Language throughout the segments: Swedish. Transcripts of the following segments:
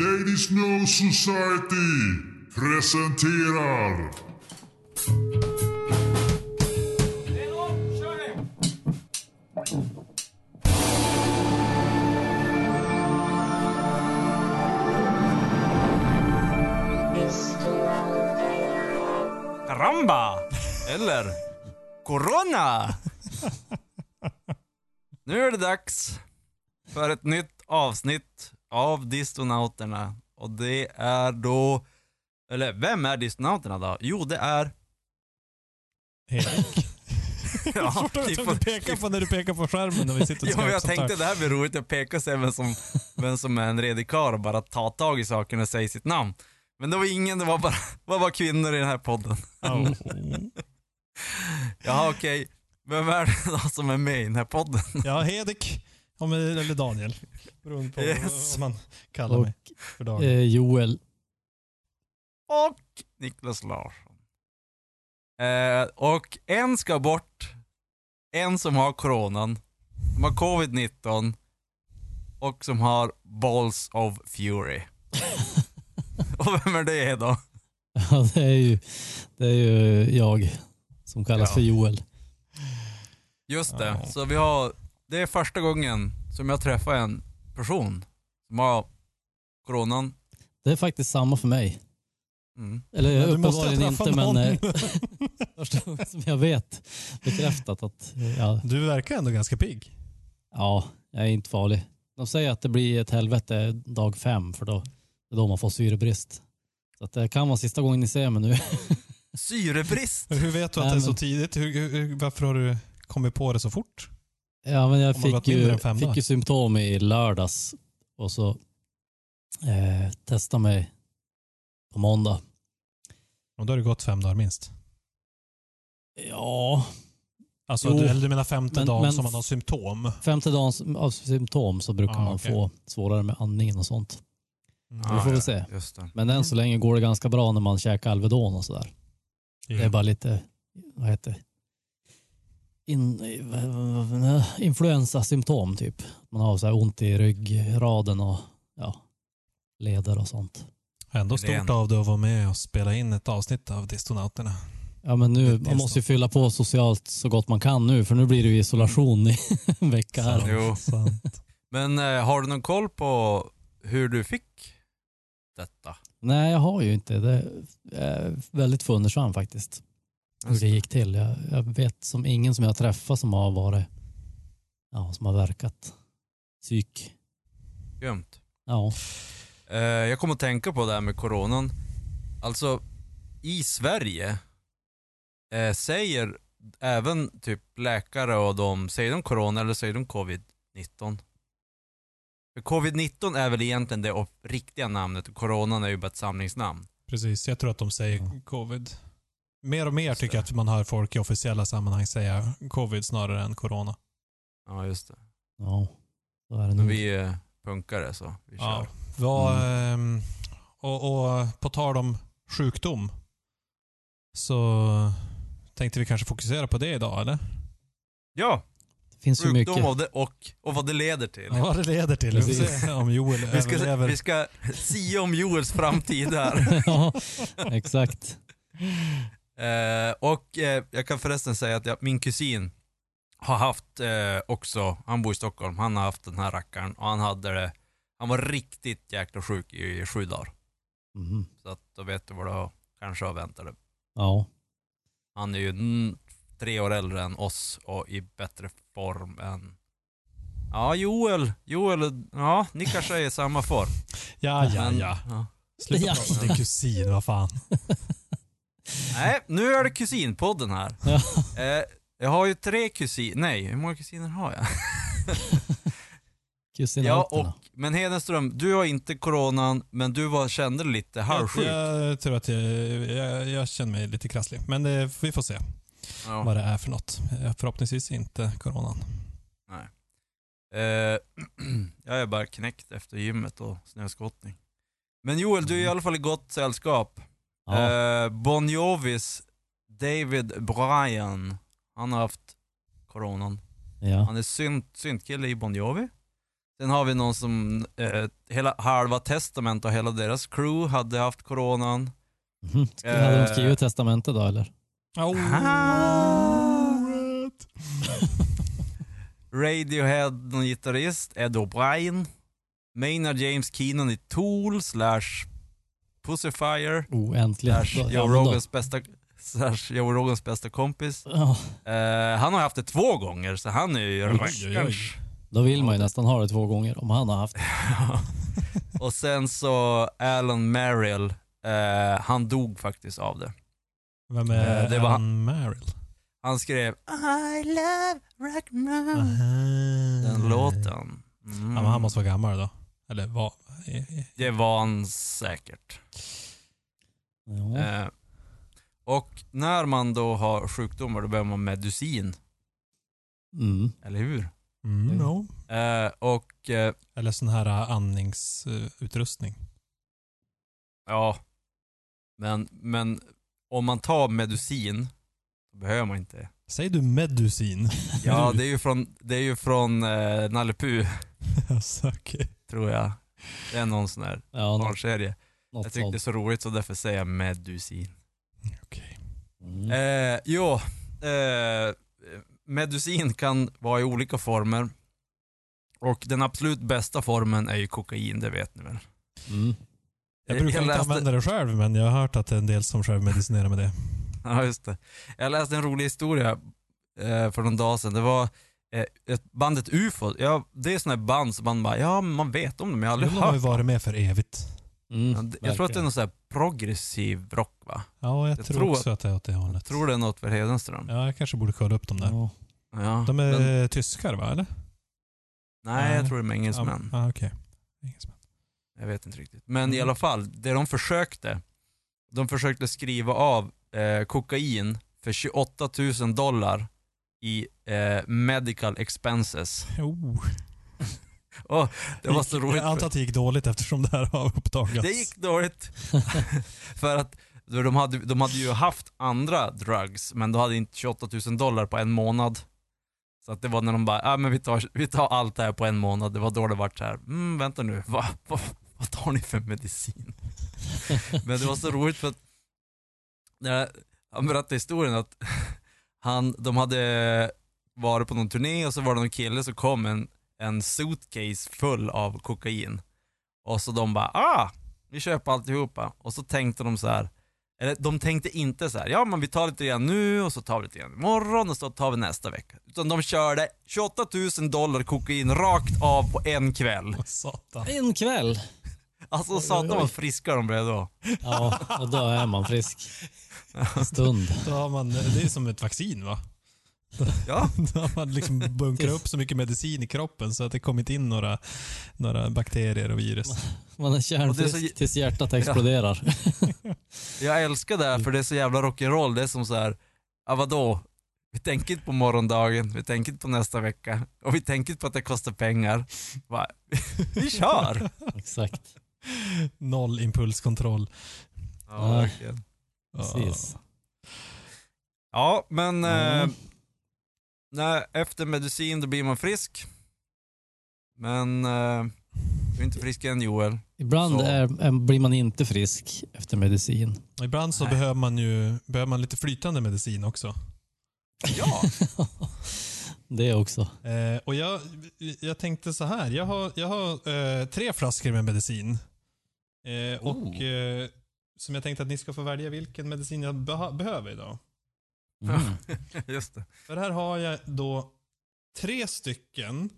Ladies No Society presenterar... Caramba! Eller Corona! Nu är det dags för ett nytt avsnitt av Distonauterna. Och det är då... Eller vem är Distonauterna då? Jo, det är... Erik. Ja, Svårt att veta vad du pekar på när du pekar på skärmen när vi sitter och Jo, men jag tänkte det här blir roligt att peka och se vem som, vem som är en redig karl och bara ta tag i saken och säga sitt namn. Men det var ingen, det var bara, var bara kvinnor i den här podden. Oh. Jaha okej, vem är det då som är med i den här podden? Ja. Ja, men- eller Daniel. Beroende på Yes. vad man kallar Och mig för dagen. eh, Joel. Och Niklas Larsson. Eh, och en ska bort, en som har coronan, som har covid-19 och som har balls of fury. och vem är det då? Ja, det är ju, det är ju jag som kallas Ja. för Joel. Just det, så vi har, det är första gången som jag träffar en person som har coronan. Det är faktiskt samma för mig. Mm. Eller Men måste uppenbarligen inte, men någon. eh, första gången som jag vet bekräftat att eh, ja, Du verkar ändå ganska pigg. ja, jag är inte farlig. De säger att det blir ett helvete dag fem för då, det är då man får syrebrist. Så att det kan vara sista gången ni ser mig nu. Syrebrist. Hur vet du att Nej, det är så men- tidigt? Hur, hur, varför har du kommit på det så fort? Ja, men jag fick ju, fick ju symptom i lördags och så eh, testade mig på måndag. Och då har det gått fem dagar minst. Ja, Alltså, Jo, du, menar femte men- dagen men- som man har symptom? femte dagen av symptom så brukar Ah, man okej. få svårare med andningen och sånt. Mm. Vi får väl se. Just det. Men än så länge går det ganska bra när man käkar Alvedon och sådär. Det är bara lite, vad heter det? In, influensasymptom typ. Man har så här ont i ryggraden och ja, leder och sånt. Ändå stort av dig att vara med och spela in ett avsnitt av Distonauterna. Ja men nu, man måste ju fylla på socialt så gott man kan nu för nu blir det ju isolation i en vecka här. Jo. Sant. Men eh, har du någon koll på hur du fick detta? Nej jag har ju inte det. Jag är väldigt fundersam faktiskt. Hur det gick till. Jag, jag vet som ingen som jag har träffat som har varit, ja som har verkat psyk. Grymt. Ja. Eh, jag kommer att tänka på det här med coronan. Alltså, i Sverige eh, säger även typ läkare och de, säger de corona eller säger de covid-19? För covid-19 är väl egentligen det riktiga namnet och coronan är ju bara ett samlingsnamn. Precis, jag tror att de säger covid. Mer och mer tycker jag att man hör folk i officiella sammanhang säga covid snarare än corona. Ja, just det. Ja, så är det Men nu. vi är punkare så vi kör. Ja. Vad, ehm, och, och på tal om sjukdom så tänkte vi kanske fokusera på det idag, eller? Ja, Det finns ju sjukdom mycket. och, det, och, och vad det leder till. Ja, vad det leder till. Vi får se om Joel Vi ska, överlever. vi ska sia om Joels framtid här. ja, exakt. Eh, och eh, jag kan förresten säga att jag, min kusin har haft eh, också, han bor i Stockholm, han har haft den här rackaren och han hade det, han var riktigt jäkla sjuk i, sju dagar. Mhm. Så att då vet du vad du kanske har väntat dig. Ja. Han är ju mm, tre år äldre än oss och i bättre form än Ja, Joel, Joel, ja, ni kanske är i samma form. Ja, ja, Men- ja. Sluta Ja. prata om din kusin, vad fan. Nej, nu är det kusinpodden här. Eh, jag har ju tre kusiner, nej, hur många kusiner har jag? Ja, och, men Hedenström, du har inte coronan, men du var, kände dig lite halvsjuk. Jag, jag tror att jag, jag, jag känner mig lite krasslig. Men det, vi får se Ja. vad det är för något. Eh, Förhoppningsvis inte coronan. Eh, jag är bara knäckt efter gymmet och snöskottning. Men Joel, du är i alla fall i gott sällskap. Ja. Eh, bon Jovis David Bryan, han har haft coronan. ja. Han är synt, syntkille i Bon Jovi. Sen har vi någon som, eh, hela halva testament och hela deras crew hade haft coronan. Mhm. Hade de Eh. skrivit testamentet då eller? Oh, Radiohead, någon gitarrist, Ed O'Brien. Maynard James Keenan i Tool slash Pussyfire Oh, äntligen. slash Joe Rogans bästa slash Joe Rogans bästa kompis. Ja, Eh, han har haft det två gånger så han är ju Oj, oj, oj. rackarns. då vill man ju nästan ha det två gånger om han har haft det. Och sen så Alan Merrill, eh, han dog faktiskt av det. Vem är Eh, det var Alan Merrill? Han skrev I love rock'n'roll. Den låten. Mm. Ja, men han måste vara gammal då. Eller var... Det var han säkert. Ja. Eh, och när man då har sjukdomar då behöver man medicin, Mm. eller hur? Mm, no. Eh, och eh, Eller sån här eh, andningsutrustning. ja, men, men om man tar medicin, då behöver man inte. Säger du medicin? Ja, det är ju från, det är ju från eh, Nalle Puh, tror jag. Det är någon sån här Ja, barnserie. något Jag tyckte det är sånt. så roligt så därför säger jag medicin. Okej. Mm. Eh, jo, eh, medicin kan vara i olika former. Och den absolut bästa formen är ju kokain, det vet ni väl? Mm. Jag brukar inte läste- använda det själv, men jag har hört att det är en del som själv medicinerar med det. Ja, just det. Jag läste en rolig historia eh, för någon dag sedan. Det var eh, ett bandet UFO. Ja, det är sådana band som man bara, ja man vet om dem, jag har aldrig De har ju hört varit med för evigt. Mm, Ja, det- Jag tror att det är någon sån här progressiv rock va? Ja, jag, Jag tror, tror också att det är åt det hållet. Jag tror det är något för Hedenström. Ja, jag kanske borde kolla upp dem där. Ja. Ja, De är men, tyskar va, eller? nej, jag tror det är engelsmän. Ja, ah, okej. Engelsmän. Jag vet inte riktigt. Men i Mm. alla fall, det de försökte, de försökte skriva av eh, kokain för 28 000 dollar i eh, medical expenses. Oh. Och det var så roligt. Jag antar att det gick dåligt eftersom det här har uppdagats. det gick dåligt. för att de hade, de hade ju haft andra drugs, men de hade inte 28 000 dollar på en månad. Så att det var när de bara, ah, men vi tar, vi tar allt det här på en månad. Det var då det vart så här, mm, vänta nu, va, va, vad tar ni för medicin? men det var så roligt för att när han berättade historien att han, de hade varit på någon turné och så var det någon kille som kom en, en suitcase full av kokain. Och så de bara, ah, vi köper alltihopa. Och så tänkte de så här, eller de tänkte inte så här, ja men vi tar lite grann nu och så tar vi lite grann imorgon och så tar vi nästa vecka. Utan de körde 28 000 dollar kokain rakt av på en kväll. Satan. En kväll. Alltså satan vad friska de blev då. Ja, och då är man frisk. En stund. Då har man, det är som ett vaccin va? Ja, Då har man liksom bunkrat upp så mycket medicin i kroppen så att det kommit in några, några bakterier och virus. Man är Och kärnfrisk det är så- tills hjärtat exploderar. jag älskar det här för det är så jävla rock'n'roll. Det är som så här, ja vadå? Vi tänker inte på morgondagen, vi tänker inte på nästa vecka och vi tänker inte på att det kostar pengar. Va? Vi kör! Exakt. Noll impulskontroll. Ja, verkligen. Precis. Ja, men Mm. eh, nej, efter medicin då blir man frisk. Men eh, du är inte frisk än Joel. Ibland är, är, blir man inte frisk efter medicin. Ibland så Nej. behöver man ju behöver man lite flytande medicin också. Ja. Det också. Eh, och jag, jag tänkte så här. Jag har, jag har eh, tre flaskor med medicin. Eh, och Oh. eh, Som jag tänkte att ni ska få välja vilken medicin jag beha- behöver idag. Mm. Just det. För här har jag då tre stycken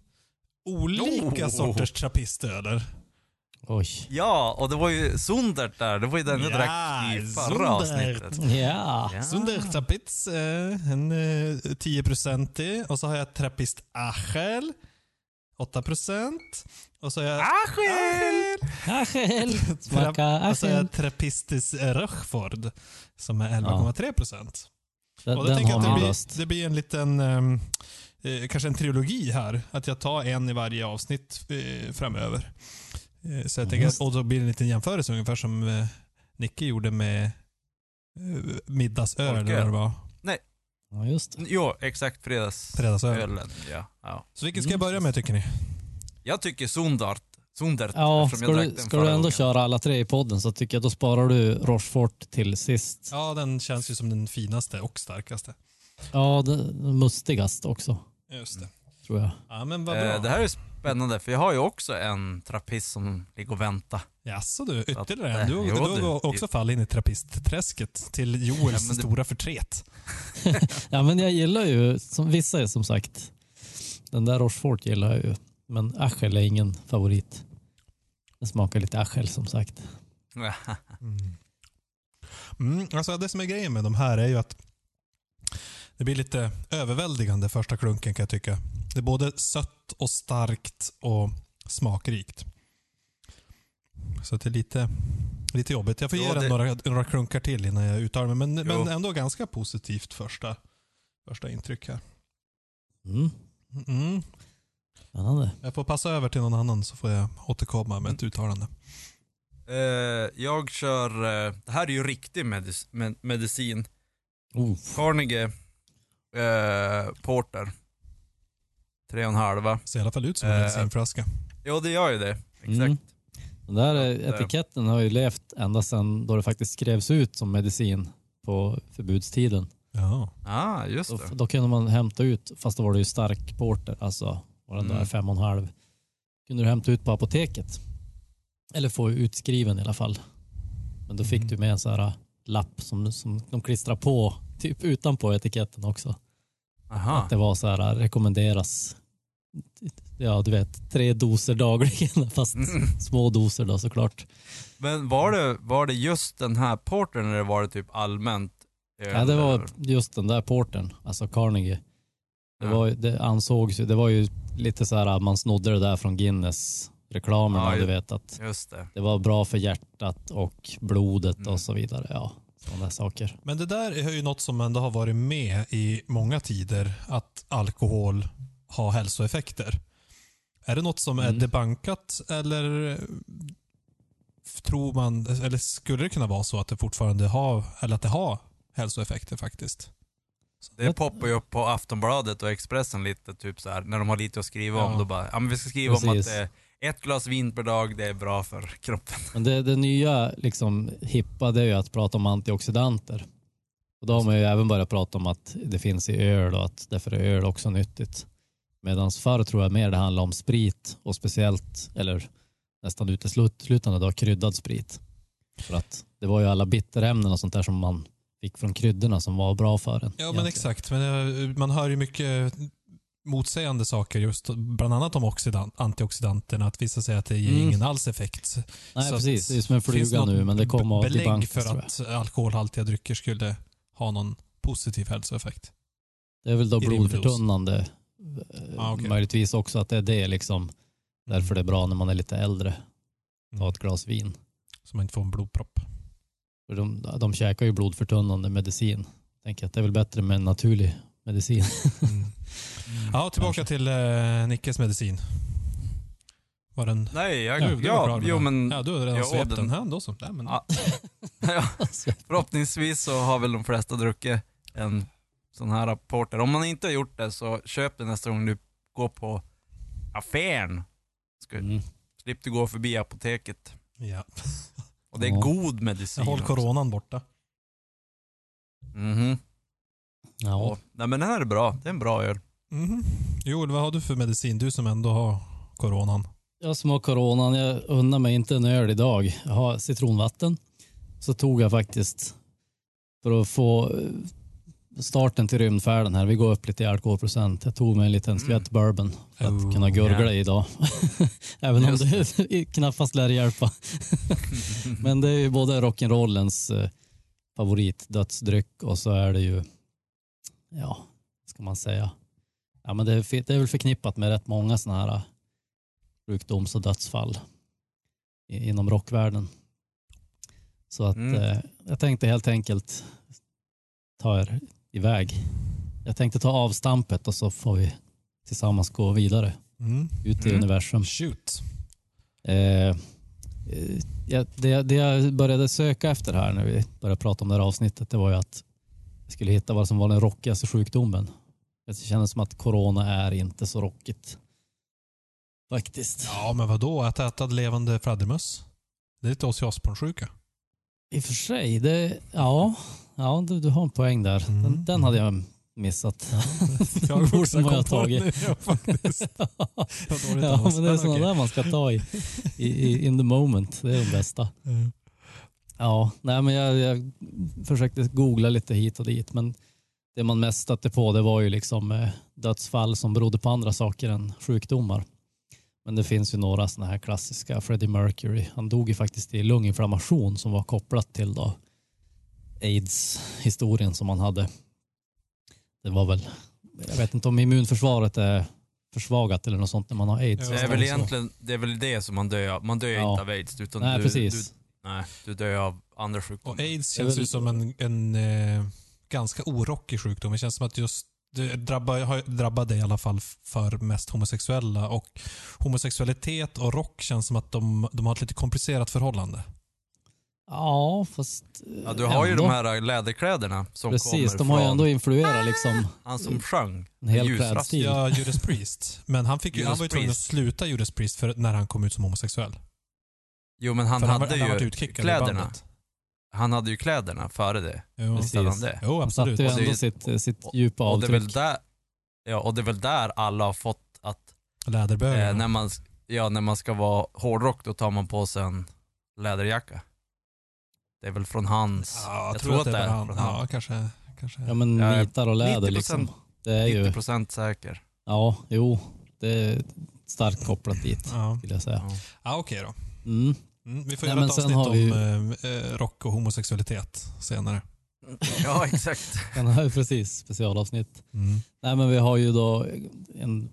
olika Oh. sorters trappistöder. Oj. Ja, och det var ju Sundert där. Det var ju den jag Ja, drack i förra Sundert. avsnittet. Ja. Ja. Sunder Trappitz, eh, en eh, 10-procentig. Och så har jag Trappist Achel, 8%. Och så har jag... Achel! Achel. Smaka Och så Achel. jag Trappistis Rochford som är 11,3%. Den, Och då tänker jag att det blir, det blir en liten, ehm, eh, kanske en trilogi här. Att jag tar en i varje avsnitt eh, framöver. Eh, så jag tänker, och då blir det en liten jämförelse ungefär som eh, Nicke gjorde med eh, middagsöl eller vad det var. Ja, just det. Jo, exakt. Fredagsölen. Fredagsöl. Ja. ja. Så vilken ska jag börja med tycker ni? Jag tycker Sundart. Sundart. Ja, ska jag du, den ska du ändå gången. köra alla tre i podden så tycker jag då sparar du Rochefort till sist. Ja, den känns ju som den finaste och starkaste. Ja, det mustigaste också, Just det. tror jag. Ja, men vad bra. Eh, det här är spännande för jag har ju också en trappist som ligger och väntar. Jaså du, ytterligare en. Du, du, jo, har du. också fallit in i trappistträsket till Joels Ja, stora förtret. Ja, men jag gillar ju, som vissa är som sagt, den där Rochefort gillar jag ju. Men Achel är ingen favorit. Den smakar lite Achel som sagt. Mm, alltså det som är grejen med de här är ju att det blir lite överväldigande första klunken kan jag tycka. Det är både sött och starkt och smakrikt. Så det är lite, lite jobbigt. Jag får ge Ja, den det- några, några klunkar till innan jag uttalar mig. Men, men ändå ganska positivt första, första intryck här. Mm, Mm. spännande. Jag får passa över till någon annan så får jag återkomma med Mm. ett uttalande. Eh, jag kör, eh, det här är ju riktig medic- med- medicin. Oh, Carnegie eh, Porter. Tre och en halva. Ser i alla fall ut som en medicinflaska. Jo det gör ju det. Exakt. Mm. Den där Att, eh, etiketten har ju levt ända sedan då det faktiskt skrevs ut som medicin på förbudstiden. Ja. Ah, just Då, det. då kunde man hämta ut, fast då var det ju stark porter, alltså var den där Mm. fem och en halv. Kunde du hämta ut på apoteket. Eller få utskriven i alla fall. Men då fick Mm. du med en sån här lapp som, som de klistrar på typ utanpå etiketten också. Aha. Att det var så här rekommenderas, ja du vet, tre doser dagligen fast Mm. små doser då såklart. Men var det, var det just den här portern eller var det typ allmänt? Ja, det var just den där porten, alltså Carnegie. Det, Ja. var, det ansågs ju, det var ju lite så här, man snodde det där från Guinness-reklamerna, Ja, du vet att Just det. det var bra för hjärtat och blodet Mm. och så vidare. Ja, sådana saker. Men det där är ju något som ändå har varit med i många tider, att alkohol har hälsoeffekter. Är det något som är Mm. debankat eller tror man, eller skulle det kunna vara så att det fortfarande har, eller att det har hälsoeffekter faktiskt? Det poppar ju upp på Aftonbladet och Expressen lite, typ så här, när de har lite att skriva om. Ja. Då bara, ja men vi ska skriva om Precis. att eh, ett glas vin per dag, det är bra för kroppen. Men det, det nya liksom, hippa det är ju att prata om antioxidanter. Och då har man ju även börjat prata om att det finns i öl och att därför är öl också nyttigt. Medan förr tror jag mer det handlar om sprit och speciellt, eller nästan uteslutande då, kryddad sprit. För att det var ju alla bitterämnen och sånt där som man fick från kryddorna som var bra för en. Ja men egentligen. exakt, men eh, man hör ju mycket motsägande saker just bland annat om oxidant, antioxidanterna. Att vissa säger att det ger Mm. ingen alls effekt. Nej Så precis, det är som en fluga nu men det kommer att belägg för att alkoholhaltiga drycker skulle ha någon positiv hälsoeffekt? Det är väl då blodförtunnande. Ah, okej. Möjligtvis också att det är det liksom. Därför det är bra när man är lite äldre. Ta ett glas vin. Så man inte får en blodpropp. För de, de käkar ju blodförtunnande medicin. Tänker att det är väl bättre med en naturlig medicin. Mm. Ja, tillbaka till eh, Nickes medicin. Var den... Nej, jag, Ja, ja, du med jo men, Ja, du har redan ja, svept den- den. här då så. Där, men... Ja. ja, förhoppningsvis så har väl de flesta druckit en sån här porter. Om man inte har gjort det så köp det nästa gång du går på affären. Ska, Mm. Slipp du gå förbi apoteket. ja. Och det är Ja. god medicin Håll också. coronan borta. Mhm. Ja. Ja. Nej men den här är bra. Det är en bra öl. Mhm. Joel, vad har du för medicin? Du som ändå har coronan. Jag som har coronan, jag unnar mig inte en öl idag. Jag har citronvatten. Så tog jag faktiskt, för att få eh, starten till rymdfärden här, vi går upp lite i alkoholprocent. Jag tog mig en liten skvätt bourbon för att Oh, kunna gurgla ja. idag. Även om Just det knappast lär hjälpa. Men det är ju både rock'n'rollens eh, favorit dödsdryck och så är det ju, ja, ska man säga? Ja, men det, är, det är väl förknippat med rätt många sådana här eh, sjukdoms och dödsfall i, inom rockvärlden. Så att Mm. eh, jag tänkte helt enkelt ta er iväg. Jag tänkte ta avstampet och så får vi tillsammans gå vidare Mm. ut i Mm. universum. Shoot. Eh, eh, det, det jag började söka efter här när vi började prata om det här avsnittet det var ju att jag skulle hitta vad som var den rockigaste sjukdomen. Det kändes som att corona är inte så rockigt. faktiskt. Ja, men vadå? Att äta levande fladdermöss? Det är lite Ozzy Osbourne-sjuka. I och för sig, det, ja, ja du, du har en poäng där. Den, Mm. den hade jag missat. Jag borde ha tagit. Ja, faktiskt. Jag Ja, men det är sådana där man ska ta i, i, i in the moment. Det är de bästa. Mm. Ja, nej men jag, jag försökte googla lite hit och dit men det man mest stötte på det var ju liksom eh, dödsfall som berodde på andra saker än sjukdomar. Men det finns ju några sådana här klassiska. Freddie Mercury, han dog ju faktiskt i lunginflammation som var kopplat till då aids-historien som han hade. Det var väl, jag vet inte om immunförsvaret är försvagat eller något sånt när man har aids. Det är väl egentligen det, är väl det som man dör av. Man dör Ja. inte av aids. Utan Nej, du, precis. Du, nej, du dör av andra Och sjukdomar. aids Det är känns ju som en, en eh, ganska orockig sjukdom. Det känns som att just det drabbar, drabbade i alla fall för mest homosexuella. Och homosexualitet och rock känns som att de, de har ett lite komplicerat förhållande. Ja, fast Ja, du har ju ändå. de här läderkläderna som Precis, kommer de har ju ändå influerat liksom han som sjöng. en hel klädstil. Ja, Judas Priest. Men han, fick ju, han var ju tvungen att sluta Judas Priest för, när han kom ut som homosexuell. Jo men han för han, hade han var ju i kläderna. Han hade ju kläderna före det. Jo, Precis. Visste han det? jo Han satte absolut. ju Och det är ändå sitt, sitt och- djupa Och det är väl avtryck. där, ja, och det är väl där alla har fått att Läderbögar. eh, när, man, ja, när man ska vara hårdrock då tar man på sig en läderjacka. Det är väl från hans, ja, jag tror att det är han. från Ja, han. kanske. kanske. Ja men Ja, nitar och läder 90%. liksom. Det är ju, 90% säker. ja, jo, det är starkt kopplat dit Ja, vill jag säga. Ja. ja okej då. Mm. Mm, vi får Nej, göra ett sen avsnitt har om vi eh, rock och homosexualitet senare. ja exakt. Ju precis specialavsnitt. Mm. Nej men vi har ju då en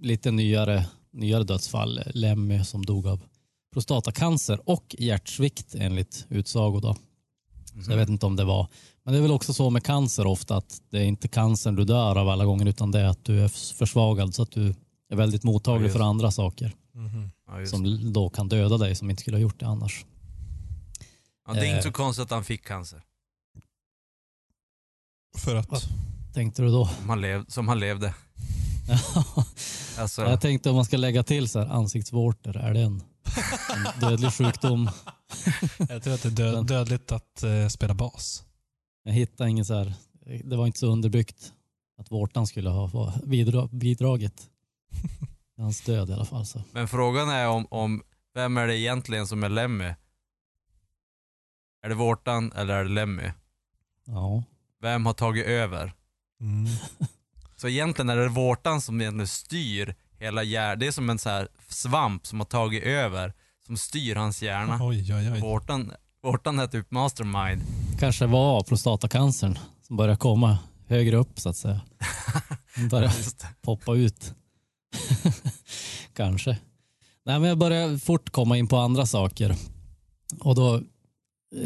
lite nyare, nyare dödsfall. Lemmy som dog av prostatacancer och hjärtsvikt enligt utsago då. Så jag vet inte om det var. Men det är väl också så med cancer ofta att det är inte cancern du dör av alla gånger utan det är att du är försvagad så att du är väldigt Ja, mottaglig just för andra saker Mhm. Ja, som då kan döda dig som inte skulle ha gjort det annars. ja, det är eh, inte så konstigt att han fick cancer. För att... Ja. Tänkte du då? Som han, lev, som han levde. Alltså, Jag tänkte om man ska lägga till så här ansiktsvårtor, är det en, en dödlig sjukdom? Jag tror att det är död, dödligt att eh, spela bas. Jag hittade ingen så här, det var inte så underbyggt att vårtan skulle ha ha bidra, bidragit hans död i alla fall. Så. Men frågan är om, om vem är det egentligen som är Lemmy? Är det Vårtan eller är det Lemmy? Ja. Vem har tagit över? Mm. Så egentligen är det Vårtan som egentligen styr hela hjärnan. Det är som en så här svamp som har tagit över, som styr hans hjärna. Oj, oj, oj. Vårtan, Vårtan är typ mastermind. Kanske var prostatacancern som börjar komma högre upp så att säga. Den börjar poppa ut. Kanske. Nej, men jag börjar fort komma in på andra saker. Och då,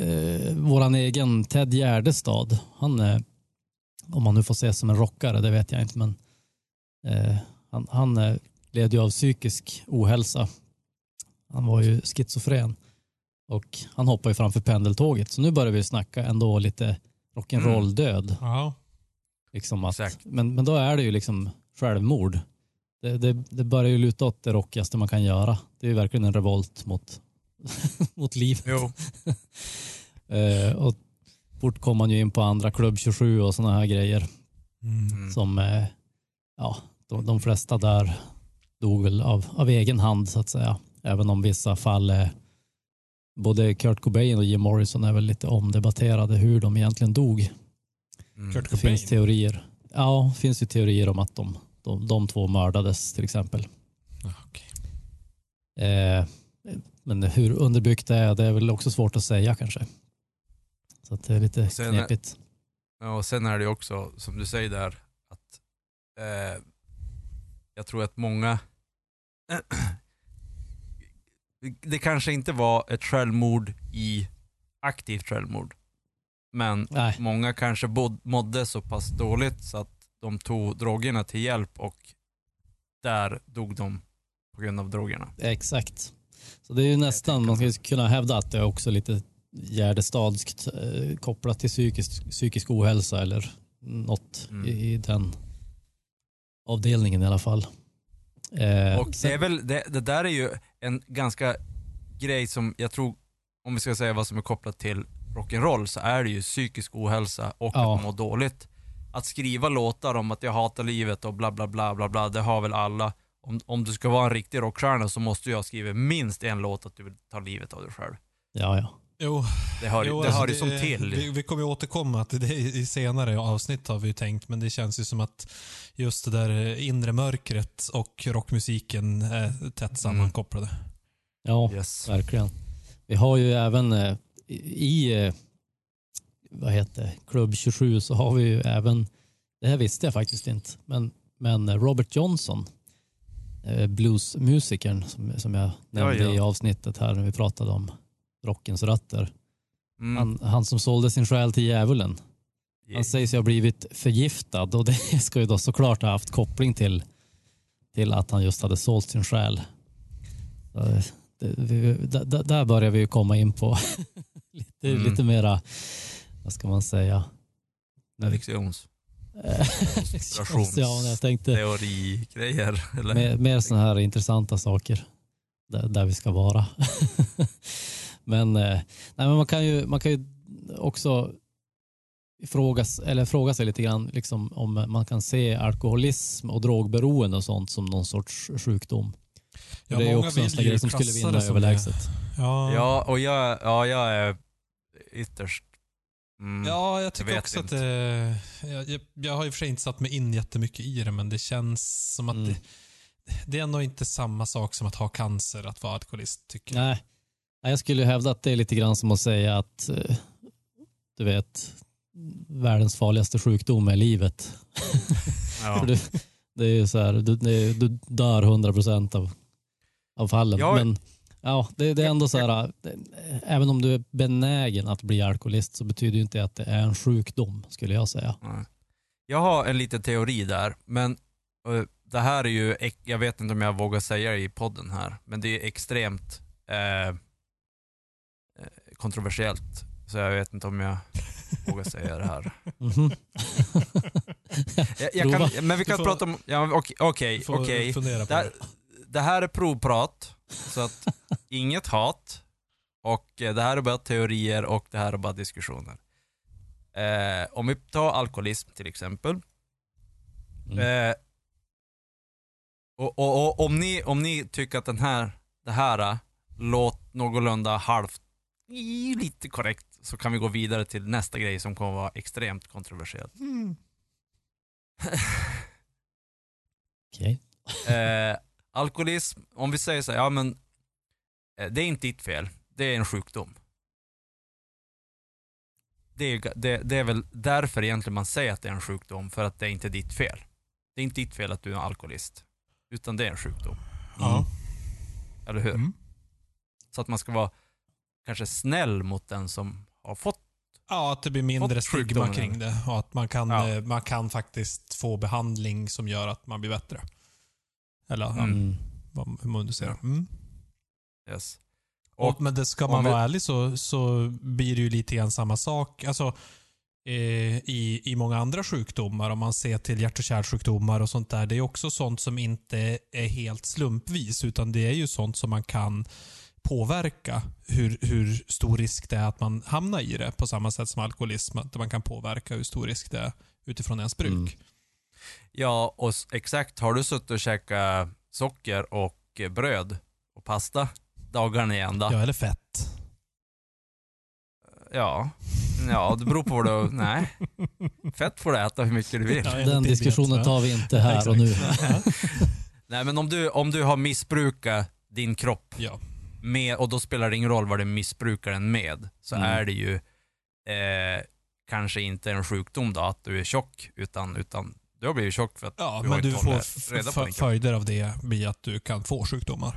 eh, våran egen Ted Gärdestad, han är, om man nu får ses som en rockare, det vet jag inte, men eh, han, han eh, led ju av psykisk ohälsa. Han var ju schizofren och han hoppade ju framför pendeltåget. Så nu börjar vi snacka ändå lite rock'n'roll-död. Ja. Liksom att, men, men då är det ju liksom självmord. Det, det, det börjar ju luta åt det rockigaste man kan göra. Det är ju verkligen en revolt mot, mot livet. Jo. Eh, och fort kom man ju in på andra Klubb 27 och sådana här grejer Mm. Som eh, ja, de, de flesta där dog väl av, av egen hand så att säga. Även om vissa fall är både Kurt Cobain och Jim Morrison är väl lite omdebatterade hur de egentligen dog. Mm. Kurt Det finns teorier. Ja, det finns ju teorier om att de, de, de två mördades till exempel. Ja, okej. Eh, men hur underbyggt det är, det är väl också svårt att säga kanske. Så att det är lite Sen är- knepigt. Ja, och sen är det också, som du säger där, att eh, jag tror att många... det kanske inte var ett självmord i aktivt självmord. Men Nej, många kanske bod, mådde så pass dåligt så att de tog drogerna till hjälp och där dog de på grund av drogerna. exakt. Så det är ju nästan, man skulle kunna hävda att det är också lite Gärdestadskt eh, kopplat till psykisk, psykisk ohälsa eller något Mm. i, i den avdelningen i alla fall. Eh, Och det, är väl, det, det där är ju en ganska grej som jag tror, om vi ska säga vad som är kopplat till rock'n'roll, så är det ju psykisk ohälsa och Ja. att må dåligt. Att skriva låtar om att jag hatar livet och bla bla bla bla bla, det har väl alla. Om, om du ska vara en riktig rockstjärna så måste jag skriva minst en låt att du vill ta livet av dig själv. Ja, ja. Jo, Det hör, jo, det alltså hör ju som till. Vi, vi kommer ju återkomma till det i senare avsnitt har vi ju tänkt, men det känns ju som att just det där inre mörkret och rockmusiken är tätt sammankopplade. Ja, Yes. verkligen. Vi har ju även eh, i eh, vad heter Klubb 27 så har vi ju även, det här visste jag faktiskt inte, men, men Robert Johnson, eh, bluesmusikern som, som jag nämnde ja. i avsnittet här när vi pratade om rockens rötter. Mm. Han, han som sålde sin själ till djävulen. Han sägs ha blivit förgiftad och det ska ju då såklart ha haft koppling till, till att han just hade sålt sin själ. Eh, det, vi, där börjar vi ju komma in på lite, Mm. lite mera, vad ska man säga? Fiktions. ja, jag tänkte Teorigrejer. Eller? mer, mer sådana här intressanta saker där, där vi ska vara. men, eh, nej, men man, kan ju, man kan ju också frågas, eller fråga sig lite grann liksom, om man kan se alkoholism och drogberoende och sånt som någon sorts sjukdom. Ja, det är också en sån grej som skulle vinna överlägset. Ja, Ja, och jag, ja, jag är ytterst... Mm. Ja, jag tycker vet också att inte. det, jag, jag, jag har i och för sig inte satt mig in jättemycket i det, men det känns som att Mm. det, det är ändå inte samma sak som att ha cancer, att vara alkoholist, tycker jag. Nej, Nej, jag skulle ju hävda att det är lite grann som att säga att eh, du vet, världens farligaste sjukdom är livet. Ja. För det, det är ju så här, du, du dör 100 procent av, av fallen. Ja. Men ja, det, det är ändå så här, även om du är benägen att bli alkoholist så betyder ju inte att det är en sjukdom skulle jag säga. Jag har en liten teori där, men eh, det här är ju, jag vet inte om jag vågar säga det i podden här, men det är extremt eh, eh, kontroversiellt. Så jag vet inte om jag vågar säga det här. Mhm. Jag, jag kan, men vi kan prata om, ja, okej, okej, Får okej. Det, här- är provprat, så att inget hat. Och eh, det här är bara teorier och det här är bara diskussioner. Eh, om vi tar alkoholism till exempel. Mm. Eh, och, och, och om, ni, om ni tycker att den här, det här eh, låt någorlunda halvt, lite korrekt, så kan vi gå vidare till nästa grej som kommer vara extremt kontroversiell. Okej. Eh, alkoholism, om vi säger så här, ja men eh, det är inte ditt fel, det är en sjukdom. Det är, det, det är väl därför egentligen man säger att det är en sjukdom, för att det är inte ditt fel. Det är inte ditt fel att du är en alkoholist, utan det är en sjukdom. Ja. Eller hur? Mm. Så att man ska vara kanske snäll mot den som har fått ja, att det blir mindre stigma kring det och att man kan, Ja. eh, man kan faktiskt få behandling som gör att man blir bättre. Eller Mm. hur man nu säger. Mm. yes. Och, Och men det ska man vi- vara ärlig så, så blir det ju lite grann samma sak. Alltså, eh, i, I många andra sjukdomar, om man ser till hjärt och kärlsjukdomar och sånt där, det är också sånt som inte är helt slumpvis, utan det är ju sånt som man kan påverka hur, hur stor risk det är att man hamnar i det. På samma sätt som alkoholism, att man kan påverka hur stor risk det är utifrån ens bruk. Mm. Ja, och exakt. Har du suttit och käkat socker och eh, bröd och pasta dagarna i ända? Ja, eller fett. Ja. Ja, det beror på vad du... Nej. Fett får du äta hur mycket du vill. Ja, Den diskussionen tar vi inte här och nu. Nej, men om du, om du har missbrukat din kropp Ja. med, och då spelar det ingen roll vad du missbrukar den med, så Mm. är det ju eh, kanske inte en sjukdom då, att du är tjock, utan, utan du har blivit tjock för att Ja, du har men du får reda på f- din kropp. följder av det blir att du kan få sjukdomar.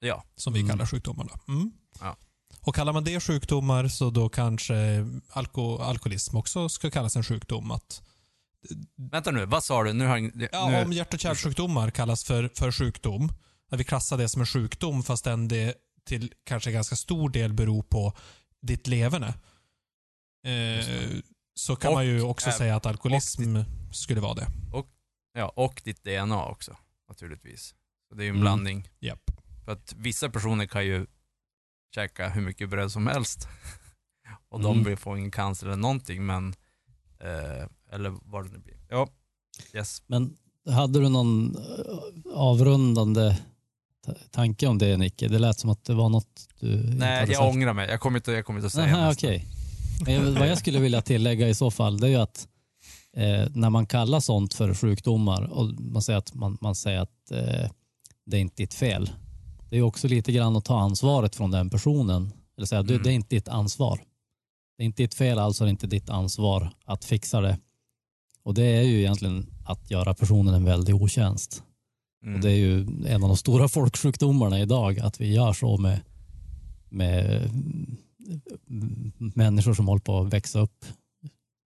Ja. Som vi Mm. kallar sjukdomarna. Mm. Ja. Och kallar man det sjukdomar så då kanske alko alkoholism också ska kallas en sjukdom. Att, Vänta nu, vad sa du? Nu har ja, nu, om hjärt och kärlsjukdomar kallas för, för sjukdom, att vi klassar det som en sjukdom fastän det till kanske ganska stor del beror på ditt leverne. Eh, så kan Och, man ju också eh, säga att alkoholism skulle vara det. ja, och ditt DNA också, naturligtvis. Så det är ju en Mm. blandning. Japp. För att vissa personer kan ju käka hur mycket bröd som helst. Och de Mm. vill få ingen cancer eller någonting, men... Eh, eller vad det nu blir. Ja, yes. Men hade du någon eh, avrundande ta- tanke om det Nicke? Det lät som att det var något du inte Nej, hade jag sagt. ångrar mig. Jag kommer inte, jag kommer inte att säga Aha, nästa. okej. Vad jag skulle vilja tillägga i så fall det är ju att eh, när man kallar sånt för sjukdomar och man säger att, man, man säger att eh, det är inte ditt fel. Det är också lite grann att ta ansvaret från den personen. Eller säga, du, Mm. det är inte ditt ansvar. Det är inte ditt fel, alltså är det inte ditt ansvar att fixa det. Och det är ju egentligen att göra personen en väldig otjänst. Mm. Och det är ju en av de stora folksjukdomarna idag, att vi gör så med, med människor som håller på att växa upp,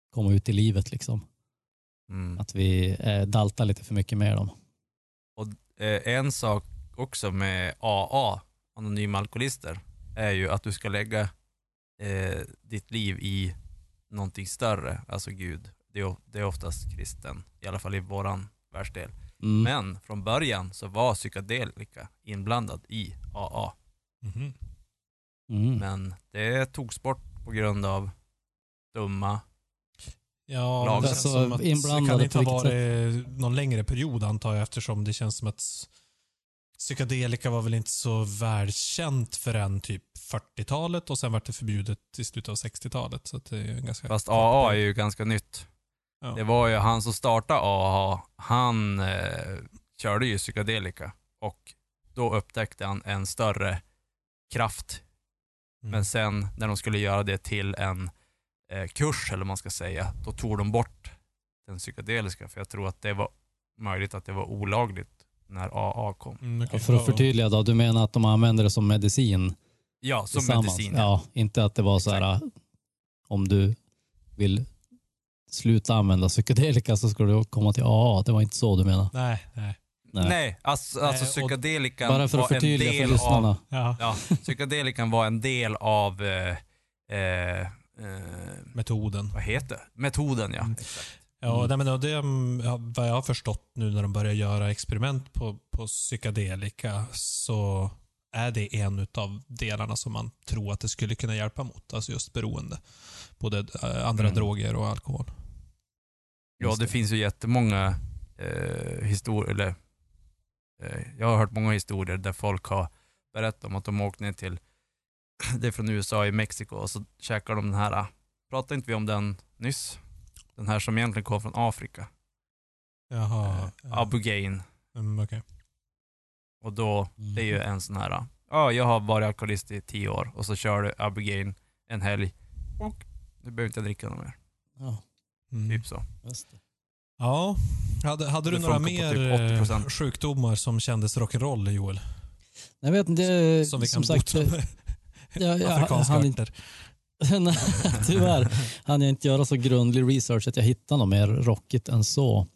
komma ut i livet. Liksom. Mm. Att vi eh, daltar lite för mycket med dem. Eh, en sak också med AA, anonyma alkoholister, är ju att du ska lägga eh, ditt liv i någonting större, alltså Gud. Det är, det är oftast kristen, i alla fall i våran världsdel. Mm. Men från början så var psykedelika inblandad i AA. Mhm. Mm. Men det togs bort på grund av dumma... Ja, Lag. Alltså, som att det kan inte ha varit någon längre period antar jag eftersom det känns som att psykedelika var väl inte så välkänt förrän typ 40-talet och sen var det förbjudet i slutet av 60-talet. Så att det är ganska Fast AA är ju ganska nytt. Ja. Det var ju han som startade AA, han eh, körde ju psykedelika och då upptäckte han en större kraft. Mm. Men sen när de skulle göra det till en eh, kurs, eller vad man ska säga, då tog de bort den psykedeliska för jag tror att det var möjligt att det var olagligt när AA kom. Mm. Ja, för att förtydliga då, du menar att de använder det som medicin? Ja, som medicin. Ja, inte att det var så här, om du vill sluta använda psykedelika så ska du komma till AA. Det var inte så du menar? Nej, nej. Nej. Nej, alltså, alltså psykedelikan Bara för att var en förtydliga för del lyssnarna. av Ja. Ja, psykedelikan var en del av, eh, eh, eh, Metoden. vad heter det? Metoden ja. Mm. Exakt. Ja, Mm. nej, men det är vad jag har förstått nu när de börjar göra experiment på, på psykedelika så är det en av delarna som man tror att det skulle kunna hjälpa mot. Alltså just beroende. Både eh, andra Mm. droger och alkohol. Ja, det det. finns ju jättemånga eh, historier, eller jag har hört många historier där folk har berättat om att de åkt ner till, det är från USA i Mexiko och så käkar de den här, pratade inte vi om den nyss? Den här som egentligen kom från Afrika, Jaha. eh. Abugain. Mm, okej. Och då, det är ju Mm. en sån här, ja jag har varit alkoholist i tio år och så kör du Abugain en helg och du behöver inte dricka något mer. Ja, Mm. Typ så. Ja. Hade, hade du några mer typ eh, 80%. sjukdomar som kändes rock'n'roll, Joel? Jag vet inte, det, Som vi som kan sagt, bota det- med jag, jag, afrikanska inte- örter? Nej, tyvärr hann jag inte göra så grundlig research att jag hittade något mer rockigt än så.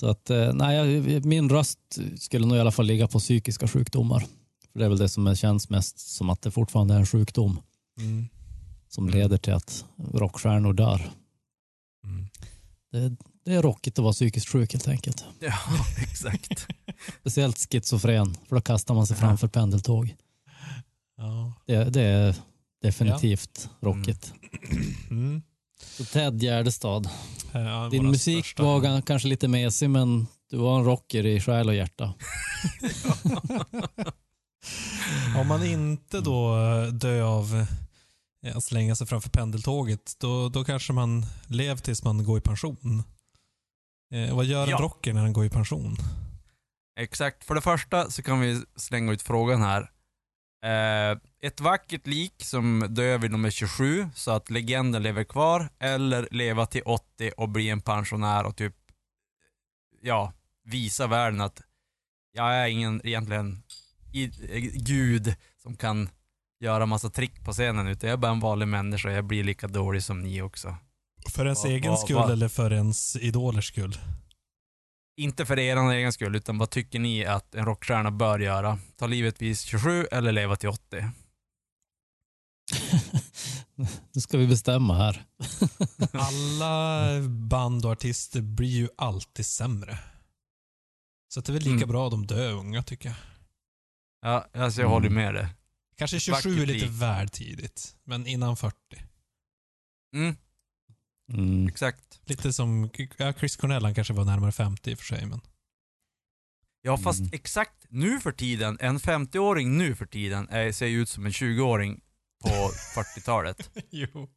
Så att, eh, nej, min röst skulle nog i alla fall ligga på psykiska sjukdomar. För det är väl det som känns mest som att det fortfarande är en sjukdom Mm. som Mm. leder till att rockstjärnor dör. Mm. Det, det är rockigt att vara psykiskt sjuk helt enkelt. Ja, exakt. Speciellt schizofren, för då kastar man sig framför pendeltåg. Ja. Det, det är definitivt rockigt. Mm. Så Ted Gärdestad, Ja, din musik största- var kanske lite mesig men du var en rocker i själ och hjärta. Om man inte då eh, dör av eh, att slänga sig framför pendeltåget, då, då kanske man lever tills man går i pension. Eh, vad gör Ja. en rocker när han går i pension? Exakt. För det första så kan vi slänga ut frågan här. Eh, ett vackert lik som dör vid nummer 27 så att legenden lever kvar eller leva till 80 och bli en pensionär och typ ja, visa världen att jag är ingen egentligen i, eh, gud som kan göra massa trick på scenen utan jag är bara en vanlig människa och jag blir lika dålig som ni också. För ens Vad- egen vad- skull vad- eller för ens idolers skull? Inte för er egen skull, utan vad tycker ni att en rockstjärna bör göra? Ta livet vid 27 eller leva till 80? nu ska vi bestämma här. Alla band och artister blir ju alltid sämre. Så att det är väl lika Mm. bra de dör unga tycker jag. Ja, alltså jag Mm. håller med dig. Kanske 27 är lite väl tidigt, men innan 40. Mm, Mm. exakt. Lite som, ja, Chris Cornell han kanske var närmare 50 i och för sig, men Ja, fast Mm. exakt nu för tiden, en 50-åring nu för tiden är, ser ju ut som en 20-åring på 40-talet. jo.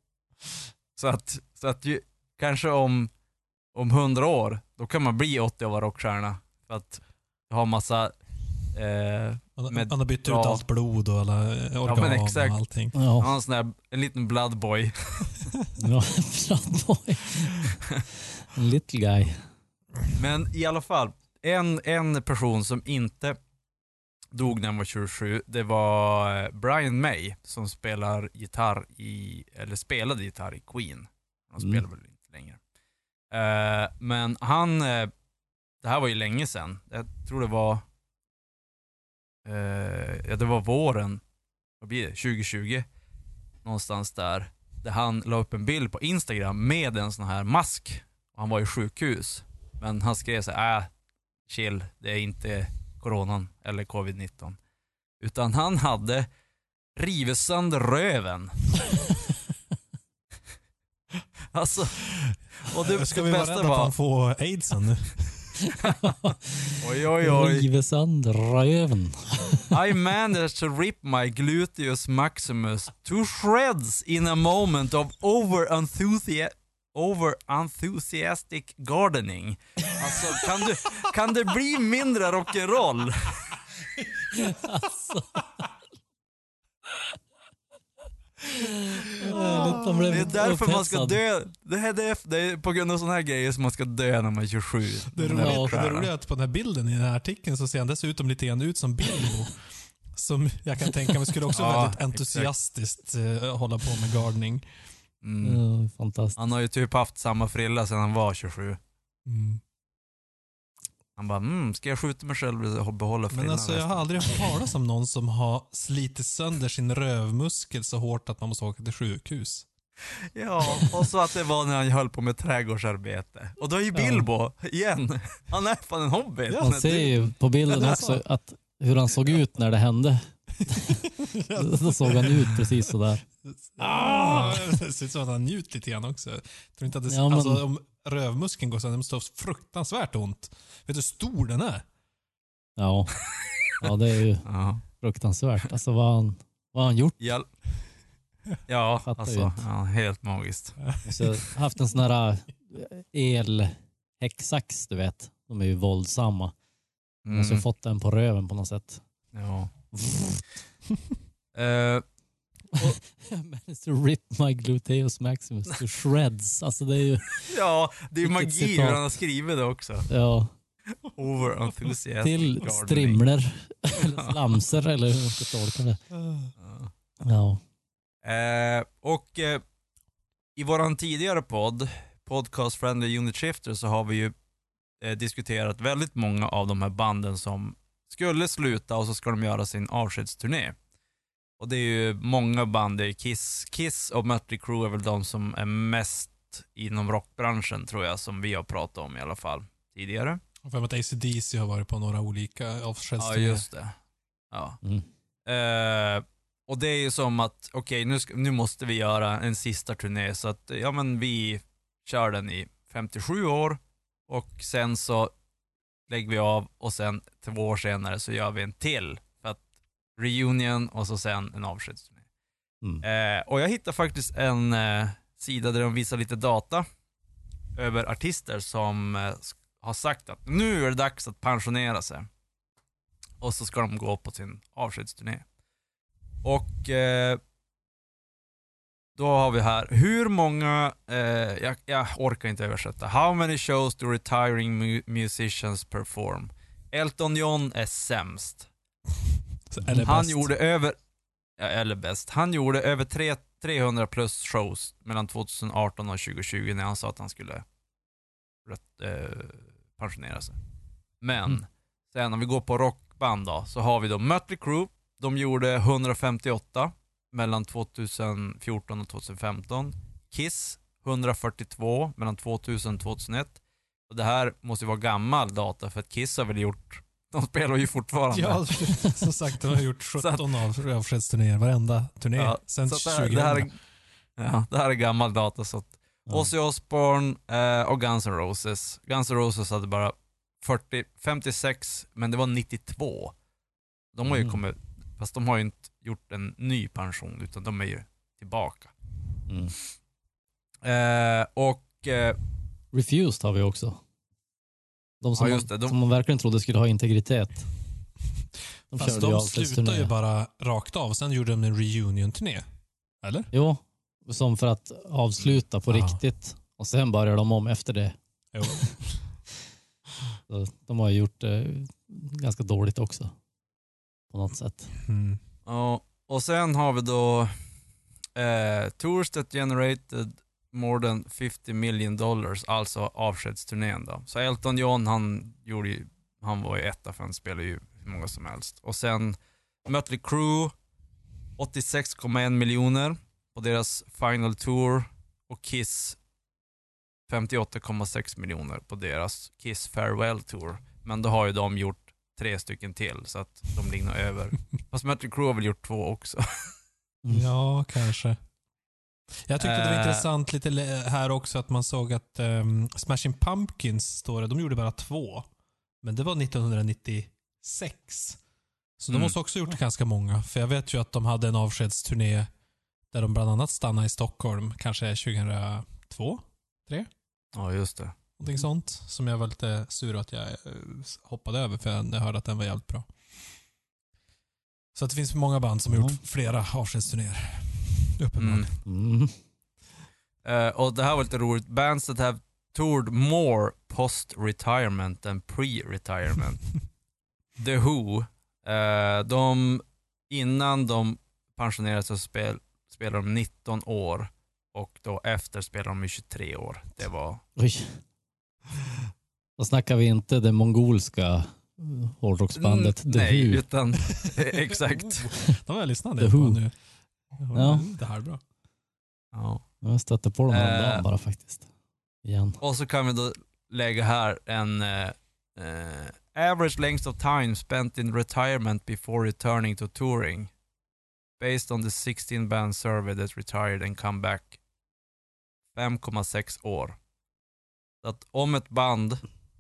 Så att, så att ju, kanske om, om 100 år, då kan man bli 80 och vara rockstjärna. För att ha massa, eh, Han, Med han har bytt bra- ut allt blod och alla eh, organ exakt. och allting. Ja, en sån här, en liten bloodboy. ja Bloodboy. Little guy. Men i alla fall, en, en person som inte dog när han var 27, det var eh, Brian May som spelar gitarr i, eller spelade gitarr i Queen. Han Mm. spelar väl inte längre. Eh, men han, det här var ju länge sedan. Jag tror det var, ja det var våren, vad blir det, 2020? Någonstans där. Där han la upp en bild på Instagram med en sån här mask. Och han var i sjukhus. Men han skrev så här, äh, chill, det är inte coronan eller covid-19. Utan han hade rivit sönder röven. alltså, och det, Ska det vi vara bästa rädda att var... han får aidsen nu? Oj, oj, oj. River sönder röven. I managed to rip my gluteus maximus to shreds in a moment of over enthusiasm over enthusiastic gardening. Alltså, kan, du, kan det bli mindre rock'n'roll? Alltså. Han blev Det är därför man ska upphetsad. dö. Det, här, det, är, det är på grund av såna här grejer som man ska dö när man är 27. Det är roliga, roliga är att på den här bilden i den här artikeln så ser han dessutom lite grann ut som Bilbo. Som jag kan tänka mig skulle också Ja, väldigt entusiastiskt eh, hålla på med gardening. Mm. Ja, fantastiskt. Han har ju typ haft samma frilla sedan han var 27. Mm. Han bara, mm, ska jag skjuta mig själv och behålla frillan Men alltså jag har resten?" aldrig hört talas om någon som har slitit sönder sin rövmuskel så hårt att man måste åka till sjukhus. Ja, och så att det var när han höll på med trädgårdsarbete. Och då är ju Ja. Bilbo, igen, han är fan en hobbit. Han Man ser ju på bilden också att hur han såg ut när det hände. Då såg han ut precis sådär. Ah! Det ser ut som att han njuter lite grann också. Jag tror inte att det, Ja, men- alltså, om rövmuskeln går sönder, det måste ha fruktansvärt ont. Vet du hur stor den är? Ja. ja, det är ju Ja, fruktansvärt. Alltså vad har han, vad har han gjort? ja, ja Fattar ju alltså, ja, helt magiskt. Så jag har haft en sån här eh, elhäcksax, du vet. De är ju våldsamma. Mm. Jag har fått den på röven på något sätt. ja. Eh, Managed to rip my gluteus maximus to shreds. Alltså det är ju, ja, det är Vilket magi citat. hur han har skrivit det också. ja, Over enthusiastic till strimlor, eller slamser eller hur man ska tolka det. Ja. Ja. Eh, och eh, i våran tidigare podd, Podcast Friendly Unit Shifter, så har vi ju eh, diskuterat väldigt många av de här banden som skulle sluta och så ska de göra sin avskedsturné. Och det är ju många band, det är Kiss, Kiss och Mötley Crüe är väl de som är mest inom rockbranschen tror jag, som vi har pratat om i alla fall tidigare. Har för att AC/DC har varit på några olika Ja, avskedsturnéer. just det. Ja. Mm. Eh, och det är ju som att, okej nu, ska- nu måste vi göra en sista turné så att, ja men vi kör den i 57 år och sen så lägger vi av och sen två år senare så gör vi en till. För att reunion och så sen en avskedsturné. Mm. Eh, och jag hittade faktiskt en eh, sida där de visar lite data över artister som eh, har sagt att nu är det dags att pensionera sig. Och så ska de gå på sin avskedsturné. Och eh, då har vi här, hur många, eh, jag, jag orkar inte översätta. How many shows do retiring mu- musicians perform? Elton John är sämst. Eller Han bäst. gjorde över, ja, eller bäst, han gjorde över tre, 300 plus shows mellan 2018 och 2020 när han sa att han skulle eh, pensionera sig. Men, Mm. sen om vi går på rockband då, så har vi då Mötley Crüe, de gjorde 158 mellan 2014 och 2015. Kiss 142 mellan 2000 och 2001. Och det här måste ju vara gammal data för att Kiss har väl gjort, de spelar ju fortfarande. Ja, som sagt, de har gjort 17 av avskedsturnéer, varenda turné Ja, sen så att det, 2000. här, det, här är, ja, det här är gammal data. Så att Ja. Ozzy Osbourne eh, och Guns N' Roses. Guns N' Roses hade bara 40, 56, men det var 92. De har ju Mm. kommit, fast de har ju inte gjort en ny pension, utan de är ju tillbaka. Mm. Eh, och eh, Refused har vi också. De som, Ja, just det, de- som man verkligen trodde skulle ha integritet. De Fast de slutade ju bara rakt av, sen gjorde de en reunion-turné. Eller? Jo, som för att avsluta på Ja. riktigt. Och sen börjar de om efter det. De har ju gjort det ganska dåligt också. På något sätt. Mm. Ja, och sen har vi då eh, Tours that generated more than 50 million dollars, alltså avskedsturnén då. Så Elton John, han, gjorde ju, han var ju etta för han spelade ju hur många som helst. Och sen Mötley Crüe, 86,1 miljoner på deras final tour och Kiss 58,6 miljoner på deras Kiss Farewell Tour. Men då har ju de gjort tre stycken till så att de ligger över. Fast Mötley Crüe har väl gjort två också. Mm. Ja, kanske. Jag tyckte det var Eh. intressant lite här också att man såg att um, Smashing Pumpkins, står det, de gjorde bara två. Men det var 1996. Så de Mm. måste också ha gjort ganska många. För jag vet ju att de hade en avskedsturné där de bland annat stannade i Stockholm, kanske 2002, Ja, just det. Någonting sånt. Som jag var lite sur att jag eh, hoppade över för jag hörde att den var jävligt bra. Så att det finns många band som har gjort flera avskedsturnéer. Uppenbarligen. Mm. Mm. Eh, och det här var lite roligt. Bands that have toured more post-retirement than pre-retirement. The Who, eh, de, innan de pensionerade så spel, spelade de 19 år och då efter spelade de i 23 år. Det var... Oj. Då snackar vi inte det mongolska eh, hårdrocksbandet The Mm, Nej, Who. utan exakt. De har jag lyssnat The på Who. nu. Ja. Det här är bra. Ja. Jag stötte på dem Eh. häromdagen bara faktiskt. Igen. Och så kan vi då lägga här en eh, eh, average length of time spent in retirement before returning to touring. Based on the 16 band survey that retired and come back. 5,6 år. Så att om ett band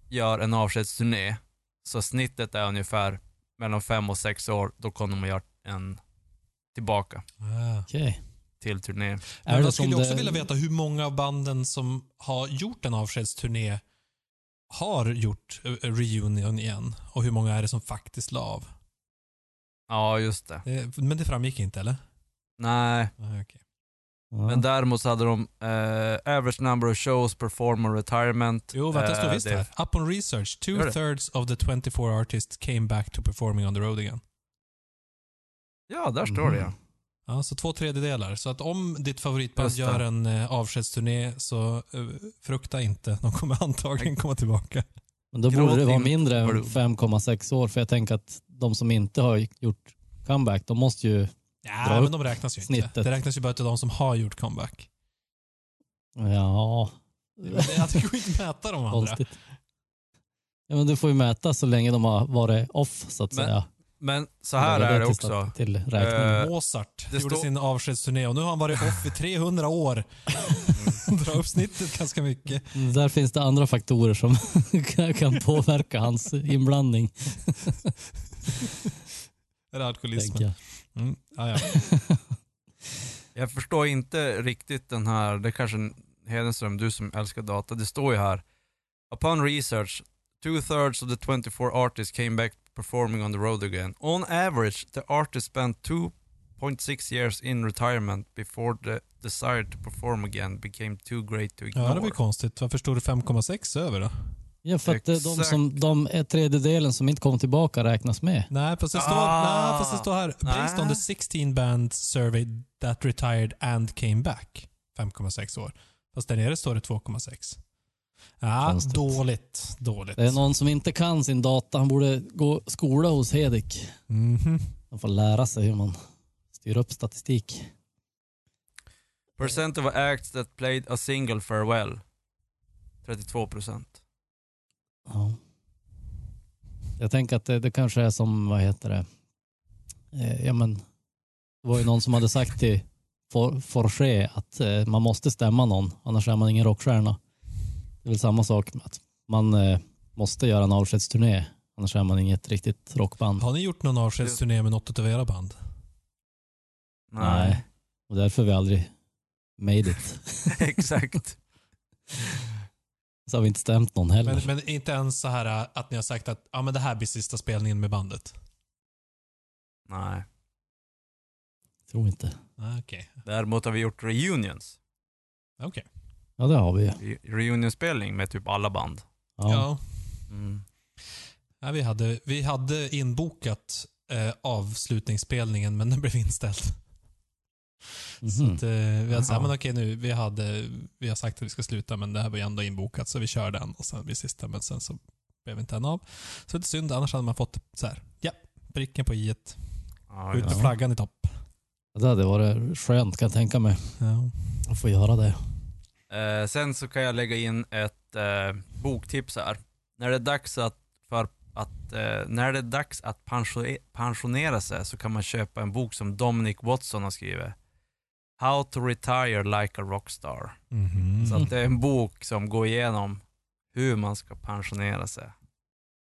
gör en avskedsturné så snittet är ungefär mellan 5 och 6 år, då kommer de att göra en tillbaka Ah. Okej. till turné. Men jag skulle också vilja veta hur många av banden som har gjort en avskedsturné har gjort eh, reunion igen och hur många är det som faktiskt la av? Ja, just det. Det, men det framgick inte eller? Nej, Ah, okej. Men däremot så hade de eh, average number of shows, perform och retirement. Jo, vänta, det står Eh, visst här. Upon research, two thirds of the 24 artists came back to performing on the road again. Ja, där står det ja. Mhm. Ja, så två tredjedelar. Så att om ditt favoritband gör en eh, avskedsturné så eh, frukta inte. De kommer antagligen komma tillbaka. Men då borde det vara in- mindre än vadå? 5,6 år. För jag tänker att de som inte har gjort comeback, de måste ju... Ja, men de räknas ju inte. snittet. Det räknas ju bara till de som har gjort comeback. Ja, Det, det, det går inte att mäta de andra. konstigt. Ja, men du får ju mäta så länge de har varit off, så att Men säga. Men så här Lägga är det till också. Till. Eh, Mozart det gjorde sin avskedsturné och nu har han varit off i 300 år. Dra upp snittet ganska mycket. Där finns det andra faktorer som kan- kan påverka hans inblandning. Är det alkoholismen? Mm, ja, ja. Jag förstår inte riktigt den här, det kanske Hedenström, du som älskar data. Det står ju här. Upon research, two thirds of the 24 artists came back performing on the road again. On average, the artist spent 2.6 years in retirement before the desire to perform again became too great to ja, ignore. det var ju konstigt. Varför stod det 5,6 över då? Ja, för att det är de, Exakt. som, de är tredjedelen som inte kom tillbaka räknas med. Nej, fast det står, Ah. nej, fast det står här. Based on the 16 band survey that retired and came back. 5,6 år. Fast där nere står det 2,6. Ja, Konstigt. dåligt. Dåligt. Det är någon som inte kan sin data. Han borde gå skola hos Hedik. Mhm. Han får lära sig hur man styr upp statistik. Percent of acts that played a single farewell. 32 procent. Ja. Jag tänker att det, det kanske är som, vad heter det, eh, ja men, det var ju någon som hade sagt till For- Forché att eh, man måste stämma någon, annars är man ingen rockstjärna. Det är väl samma sak med att man eh, måste göra en avskedsturné, annars är man inget riktigt rockband. Har ni gjort någon avskedsturné med något av era band? Nej. Och därför har vi aldrig made it. Exakt. Så har vi inte stämt någon heller. Men, men inte ens så här äh, att ni har sagt att ja, men det här blir sista spelningen med bandet? Nej. Tror inte. Ah, Okej. Däremot har vi gjort reunions. Okej. Ja, det har vi Reunionspelning med typ alla band. Ja. Ja. Mm. Ja, vi, hade, vi hade inbokat eh, avslutningsspelningen men den blev inställd. Så Mhm. att, eh, vi hade sagt, Jaha. men okej nu, vi, hade, vi har sagt att vi ska sluta men det här var ju ändå inbokat så vi kör den och sen blir sista men sen så blev inte den av. Så det är synd, annars hade man fått så här, ja, pricken på i ett, Ja, ut med ja. flaggan i topp. Det hade varit skönt kan jag tänka mig Ja. att få göra det. Eh, sen så kan jag lägga in ett eh, boktips här. När det är dags att, för att, eh, när det är dags att pensio- pensionera sig så kan man köpa en bok som Dominic Watson har skrivit. How to retire like a rockstar. Mhm. Så att det är en bok som går igenom hur man ska pensionera sig.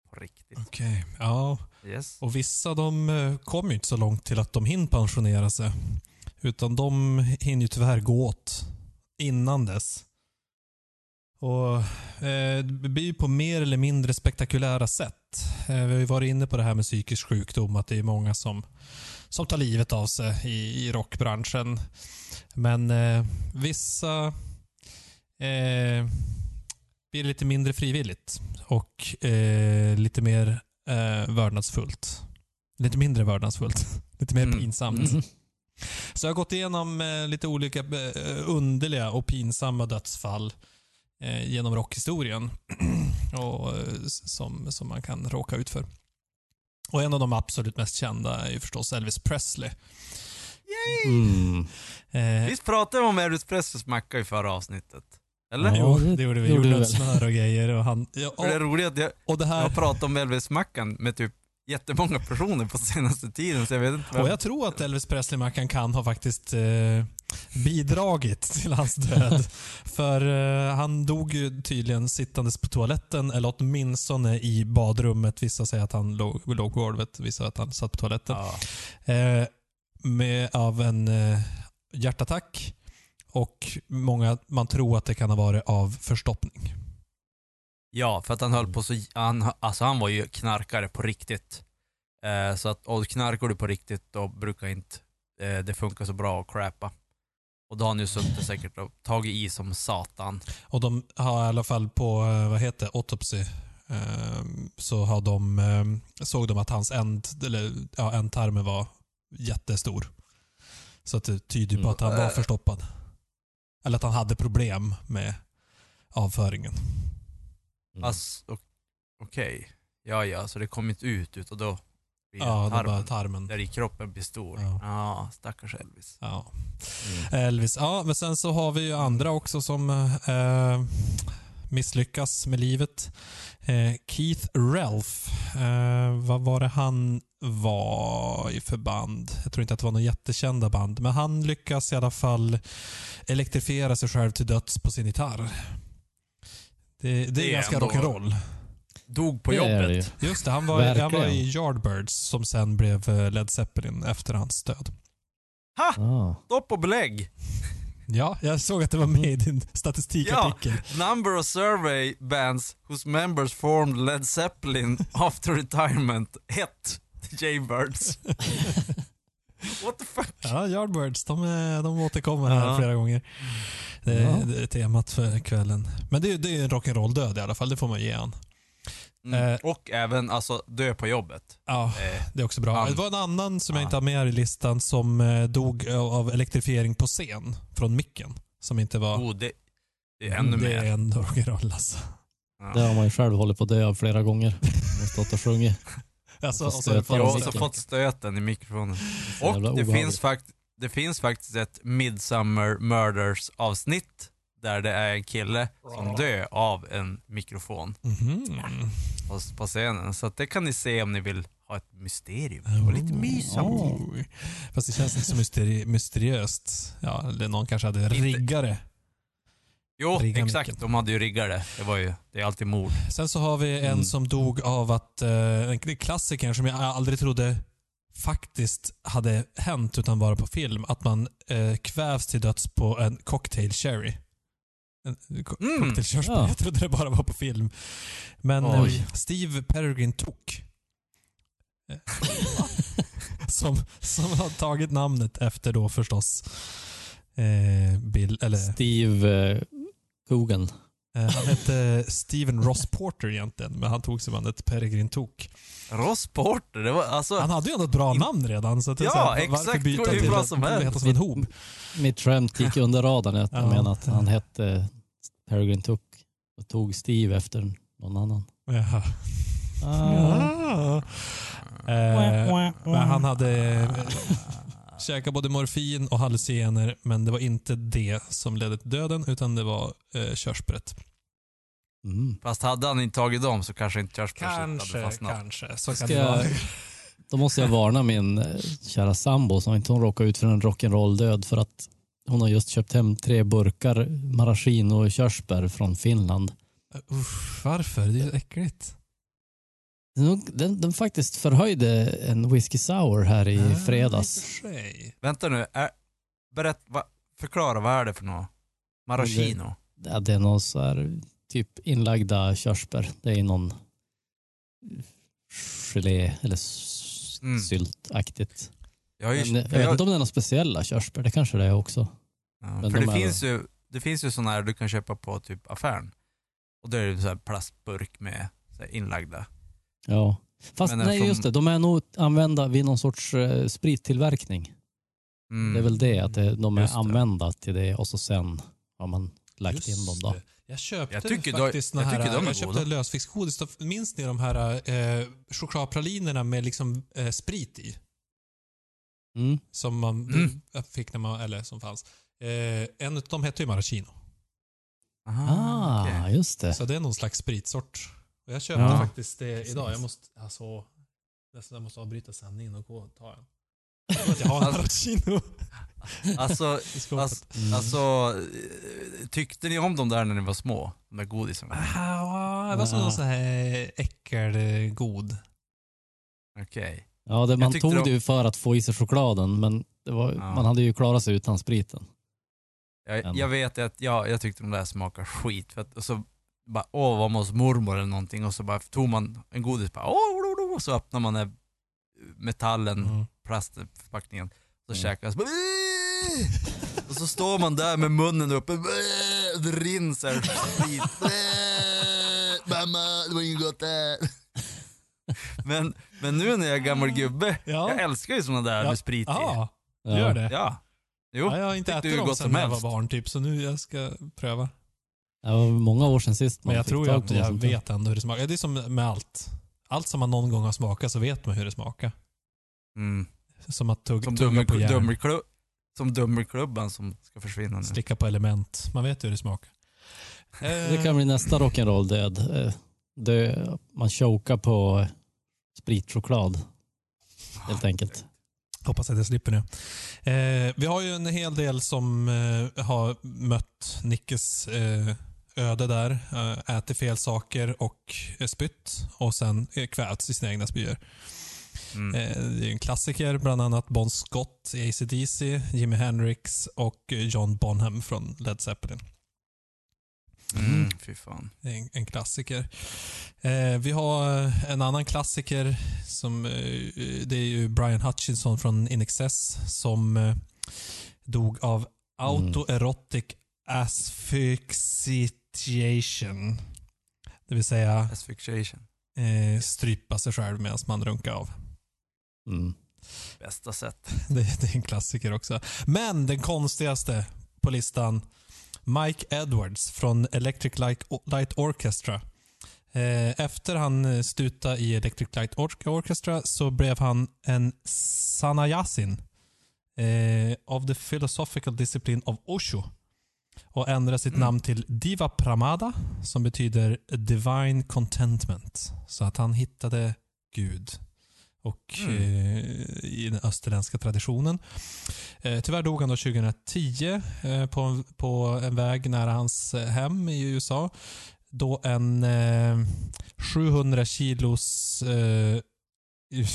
På riktigt. Okej, ja. Yes. Och vissa de eh, kommer ju inte så långt till att de hinner pensionera sig. Utan de hinner ju tyvärr gå åt innan dess. Och eh, Det blir på mer eller mindre spektakulära sätt. Eh, vi har ju varit inne på det här med psykisk sjukdom, att det är många som, som tar livet av sig i, i rockbranschen. Men eh, vissa eh, blir lite mindre frivilligt och eh, lite mer eh, vördnadsfullt. Lite mindre vördnadsfullt. Lite mer Mm. pinsamt. Mhm. Så jag har gått igenom eh, lite olika eh, underliga och pinsamma dödsfall eh, genom rockhistorien och, som, som man kan råka ut för. Och en av de absolut mest kända är ju förstås Elvis Presley. Mm. Eh, Visst pratade vi om Elvis Presleys macka i förra avsnittet? Eller? Ja. jo, det det gjorde vi. gjorde vi Gjorde väl. smör och grejer. Och, han, ja, För det är och, roligt att jag, och det jag här... pratat om Elvis-mackan med typ jättemånga personer på senaste tiden så jag vet inte vem. Och jag tror att Elvis Presley-mackan kan ha faktiskt eh, bidragit till hans död. För eh, han dog ju tydligen sittandes på toaletten, eller åtminstone i badrummet. Vissa säger att han låg, låg på golvet, vissa att han satt på toaletten. Ja. Eh, med, av en eh, hjärtattack. Och många, man tror att det kan ha varit av förstoppning. Ja, för att han höll på så, han, alltså han var ju knarkare på riktigt. Eh, så att, och knarkar du på riktigt då brukar inte eh, det funka så bra att crappa. Och då har han ju suttit säkert och tagit i som satan. Och de har i alla fall på, eh, vad heter autopsy, eh, så har de, eh, såg de att hans änd, eller, ja, ändtarmen var jättestor. Så att det tyder på Mm. att han var förstoppad. Eller att han hade problem med avföringen. Mm. Alltså, okej. Ja, ja, så det kom inte ut utan då blir Ja, det var tarmen, tarmen. där i kroppen blir stor. Ja. Ja, stackars Elvis. Ja. Mm. Elvis. Ja, men sen så har vi ju andra också som eh, misslyckas med livet. Eh, Keith Relf. Eh, vad var det han var i för band? Jag tror inte att det var några jättekända band, men han lyckas i alla fall elektrifiera sig själv till döds på sin gitarr. Det, det, Det är ganska rock'n'roll. Dog på Det det jobbet. ju. Just det, han var, han var i Yardbirds som sen blev eh, Led Zeppelin efter hans död. Ha! Ah. Stopp och belägg! Ja, jag såg att det var med i din statistikartikel. Number of survey bands whose members formed Led Zeppelin after retirement. 1. The Jaybirds. What the fuck? Ja, Yardbirds, de, de återkommer här Ja. flera gånger. Det, är- Ja. det är temat för kvällen. Men det, är- det är en rock'n'roll-död i alla fall, det får man ge han. Mm. Eh. Och även alltså dö på jobbet. Ja, Eh, det är också bra. Han- Det var en annan som jag Ja. inte har med här i listan som eh, dog av elektrifiering på scen från micken. Som inte var... oh, det, det är ännu det mer. är ändå rock'n'roll alltså. Det Ja. har man ju själv hållit på att dö av flera gånger. Man har stått och sjungit. Alltså Och så Jag de också fått stöten i mikrofonen. Och det obehagligt. finns, fakt det finns faktiskt ett Midsummer Murders avsnitt där det är en kille som dör av en mikrofon Mhm. på, på scenen. Så att det kan ni se om ni vill ha ett mysterium. Och lite mys samtidigt. Oj. Fast det känns inte så mysteri mysteriöst. Ja, eller någon kanske hade riggare. Jo, Rigga exakt. micken. De hade ju riggare. Det var ju, det är alltid mord. Sen så har vi en Mm. som dog av att, eh, en klassiker som jag aldrig trodde faktiskt hade hänt utan bara på film. Att man eh, kvävs till döds på en cocktail cherry. En co- Mm. cocktail körsbär. Ja. Jag trodde det bara var på film. Men eh, Steve Peregrine Took. eh, som, som har tagit namnet efter då förstås eh, Bill, eller Steve Coogan. eh, han hette Steven Ross Porter egentligen, men han tog sig bandet Peregrine Took. Ross Porter, det var alltså... Han hade ju ändå ett bra In- namn redan. Så att det är Ja, så här, varför exakt. byta till bra att som helst. heta som en hob? Mitt skämt gick under radarn. Jag Ja. menar att han hette Peregrine Took och tog Steve efter någon annan. Jaha. Ah. Ja. Eh, men han hade eh, käkat både morfin och halluciner, men det var inte det som ledde till döden, utan det var eh, körsbäret. Mm. Fast hade han inte tagit dem så kanske inte körsbärssoppa hade Kanske, fastnat. kanske. Så Ska kan det vara. jag, då måste jag varna min eh, kära sambo så inte hon råkar ut för en rock'n'roll-död för att hon har just köpt hem tre burkar maraschino körsbär från Finland. Uff, varför? Det är ju äckligt. Den, den, faktiskt förhöjde en whisky sour här i Ah, fredags. i. Vänta nu, är, berätt, va, förklara vad är det för något? Maraschino? Ja, det är någon så här typ inlagda körsbär. Det är någon gelé eller Mm. syltaktigt. Jag, har ju, Men, jag för vet jag, inte om det är några speciella körsbär. Det kanske det är också. ja, men för de det finns, ju, det finns ju sådana här du kan köpa på typ affären. Och då är det så här plastburk med så inlagda. Ja. Fast Men nej, från- just det. De är nog använda vid någon sorts eh, sprittillverkning. Mm. Det är väl det, att det, de är Just det. använda till det och så sen har man lagt Just in dem då. det. Jag köpte Jag tycker faktiskt jag jag här, tycker de är jag köpte. Då Minns ni de här eh, chokladpralinerna med liksom eh, sprit i? Mm. Som man Mm. jag fick när man, eller som fanns. Eh, en av dem hette ju maraschino. Aha, Ah, okej. just det. Så det är någon slags spritsort. Och jag köpte Ja. faktiskt det idag. Jag måste, alltså, nästan jag måste avbryta sändningen och gå och ta en. Jag har en maraschino Alltså, skåpet. alltså, Mm. alltså, eh, tyckte ni om dem där när ni var små? De där godisarna? Ah, det var som någon sån här äckelgod. Okej. Ja, det, man tog de- det ju för att få i sig chokladen, men det var, Ja. man hade ju klarat sig utan spriten. Jag, jag vet att jag, jag tyckte de där smakade skit. För att, och så bara, åh, var man hos mormor eller någonting och så bara tog man en godis bara, åh, och så öppnar man den metallen, Mm. plastförpackningen, så Mm. käkar man och så står man där med munnen uppe, och det rinner så här sprit. "Åh! Mamma, det var inget gott där. Men, men nu när jag är gammal gubbe, Ja. jag älskar ju såna där Ja. med sprit i. Ja, du gör det? Ja. Jo. Ja, jag har inte ätit dem sen som jag var barn typ, så nu jag ska pröva. Det var många år sedan sist man Men jag fick tror tag jag, på jag där. vet ändå hur det smakar. Det är som med allt. Allt som man någon gång har smakat så vet man hur det smakar. Mm. Som att tugga, Som, tugga på dummer, järn. som dummerklubban som ska försvinna nu. Slicka på element. Man vet hur det smakar. Det kan bli nästa rock'n'roll-död. Eh, dö- Man chokar på spritchoklad. Helt enkelt. Hoppas att jag slipper det. Eh, vi har ju en hel del som eh, har mött Nickes eh, öde där. Eh, ätit fel saker och spytt och sen kvävts i sina egna spyor. Mm. Eh, det är en klassiker, bland annat Bon Scott i AC/DC, Jimi Hendrix och John Bonham från Led Zeppelin. Mm. Fy fan. Det är en, en klassiker. Eh, vi har en annan klassiker som eh, det är ju Brian Hutchinson från In Excess som eh, dog av autoerotic asphyxiation. Det vill säga Asphyxiation. eh, strypa sig själv medan man runkar av. Mm. Bästa sätt. Det, det är en klassiker också. Men den konstigaste på listan, Mike Edwards från Electric Light, Orchestra. Eh, Efter han stutade i Electric Light Or- Orchestra så blev han en sanayasin eh, of the philosophical discipline of Osho. Och ändrade sitt namn till Diva Pramada som betyder Divine Contentment. Så att han hittade Gud. Och Mm. eh, i den österländska traditionen. Eh, tyvärr dog han då 2010 eh, på, en- på en väg nära hans eh, hem i USA. Då en eh, 700 kilos eh,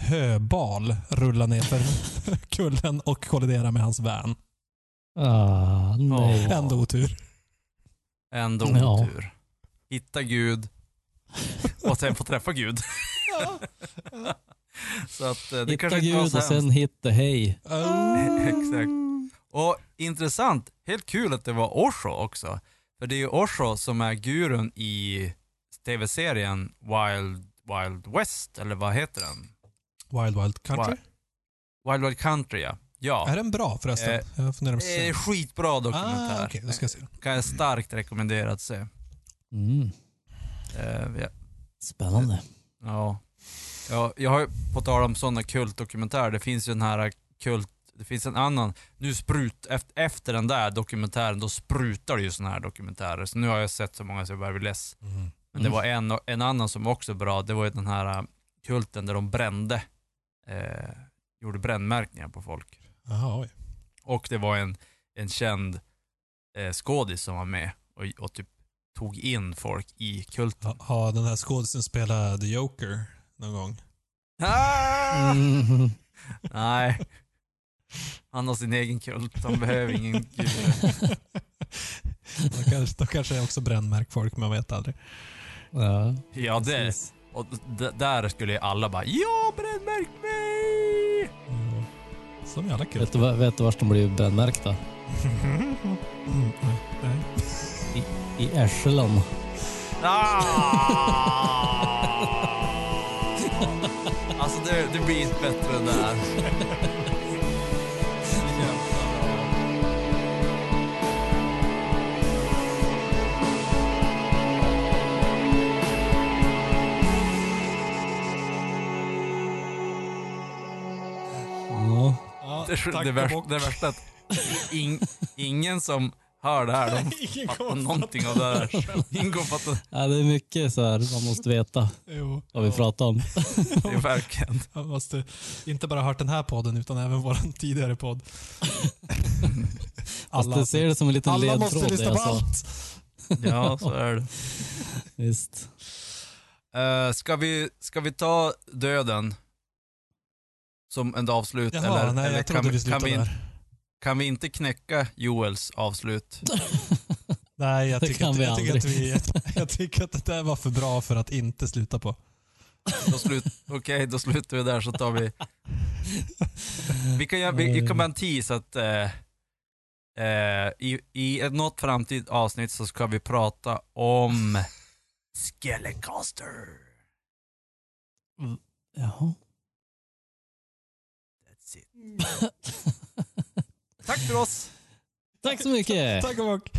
höbal rullade ner för kullen och kolliderade med hans van. Ah, nej. Ja. Ändå otur. Ändå Ja. otur. Hitta Gud och sen få träffa Gud. så att eh, det Hitta kanske inte var Gud så och sen hitta hej. Exakt. Och intressant, helt kul att det var Osho också. För det är ju Osho som är gurun i tv-serien Wild, Wild West, eller vad heter den? Wild Wild Country. Wild Wild Country ja. Ja. Är den bra förresten? Eh, jag funderar på se. skitbra dokumentär. Ah, okej, då ska jag se. Kan jag starkt rekommendera att se. Mm. Eh, ja. Spännande. Ja. ja. Jag har ju på tal om sådana kultdokumentärer, det finns ju den här kult, det finns en annan, nu sprut, efter, efter den där dokumentären, då sprutar det ju sådana här dokumentärer. Så nu har jag sett så många så jag börjar bli less. Mm. Men det Mm. var en, en annan som också är bra, det var ju den här äh, kulten där de brände, eh, gjorde brännmärkningar på folk. Jaha, oj. Och det var en, en känd eh, skådis som var med och, och typ tog in folk i kulten. Ha, har den här skådisen spelat The Joker någon gång? Ah! Mm. Nej. Han har sin egen kult, han behöver ingen gud. då, kanske, då kanske jag också brännmärkt folk, man vet aldrig. Ja, Ja, det, och d- där skulle ju alla bara Ja, brännmärk mig! I alla kul. Vet du, vet du vart de blir brännmärkta? Mm, nej. I Ärselen. Ah! Alltså det, det blir inte bättre än det här. Ja, Det, tack det, och bock. det värsta är att in, ingen som hör det här, de Ingen fattar någonting av det här. Ingen kommer fatta. ja, det är mycket så här man måste veta Jo. vad vi pratar om. Det är verkligen. Man måste inte bara ha hört den här podden utan även vår tidigare podd. Fast det ser det som en liten alla ledtråd. måste lyssna på sa. allt. Ja, så är det. Visst. Uh, ska, vi, ska vi ta döden som en avslut? Jaha, eller, nej eller jag trodde kan, vi kan, vi, där. kan vi inte knäcka Joels avslut? Nej, jag tycker, kan att, vi jag, tycker att vi, jag, jag tycker att det där var för bra för att inte sluta på. Okej, då slutar vi där så tar vi... Vi kan, göra, vi, vi kan bara en tease att eh, eh, i, i ett något framtid avsnitt så ska vi prata om Skelecaster. Jaha. Tack för oss! Tack så mycket. Tack och bock.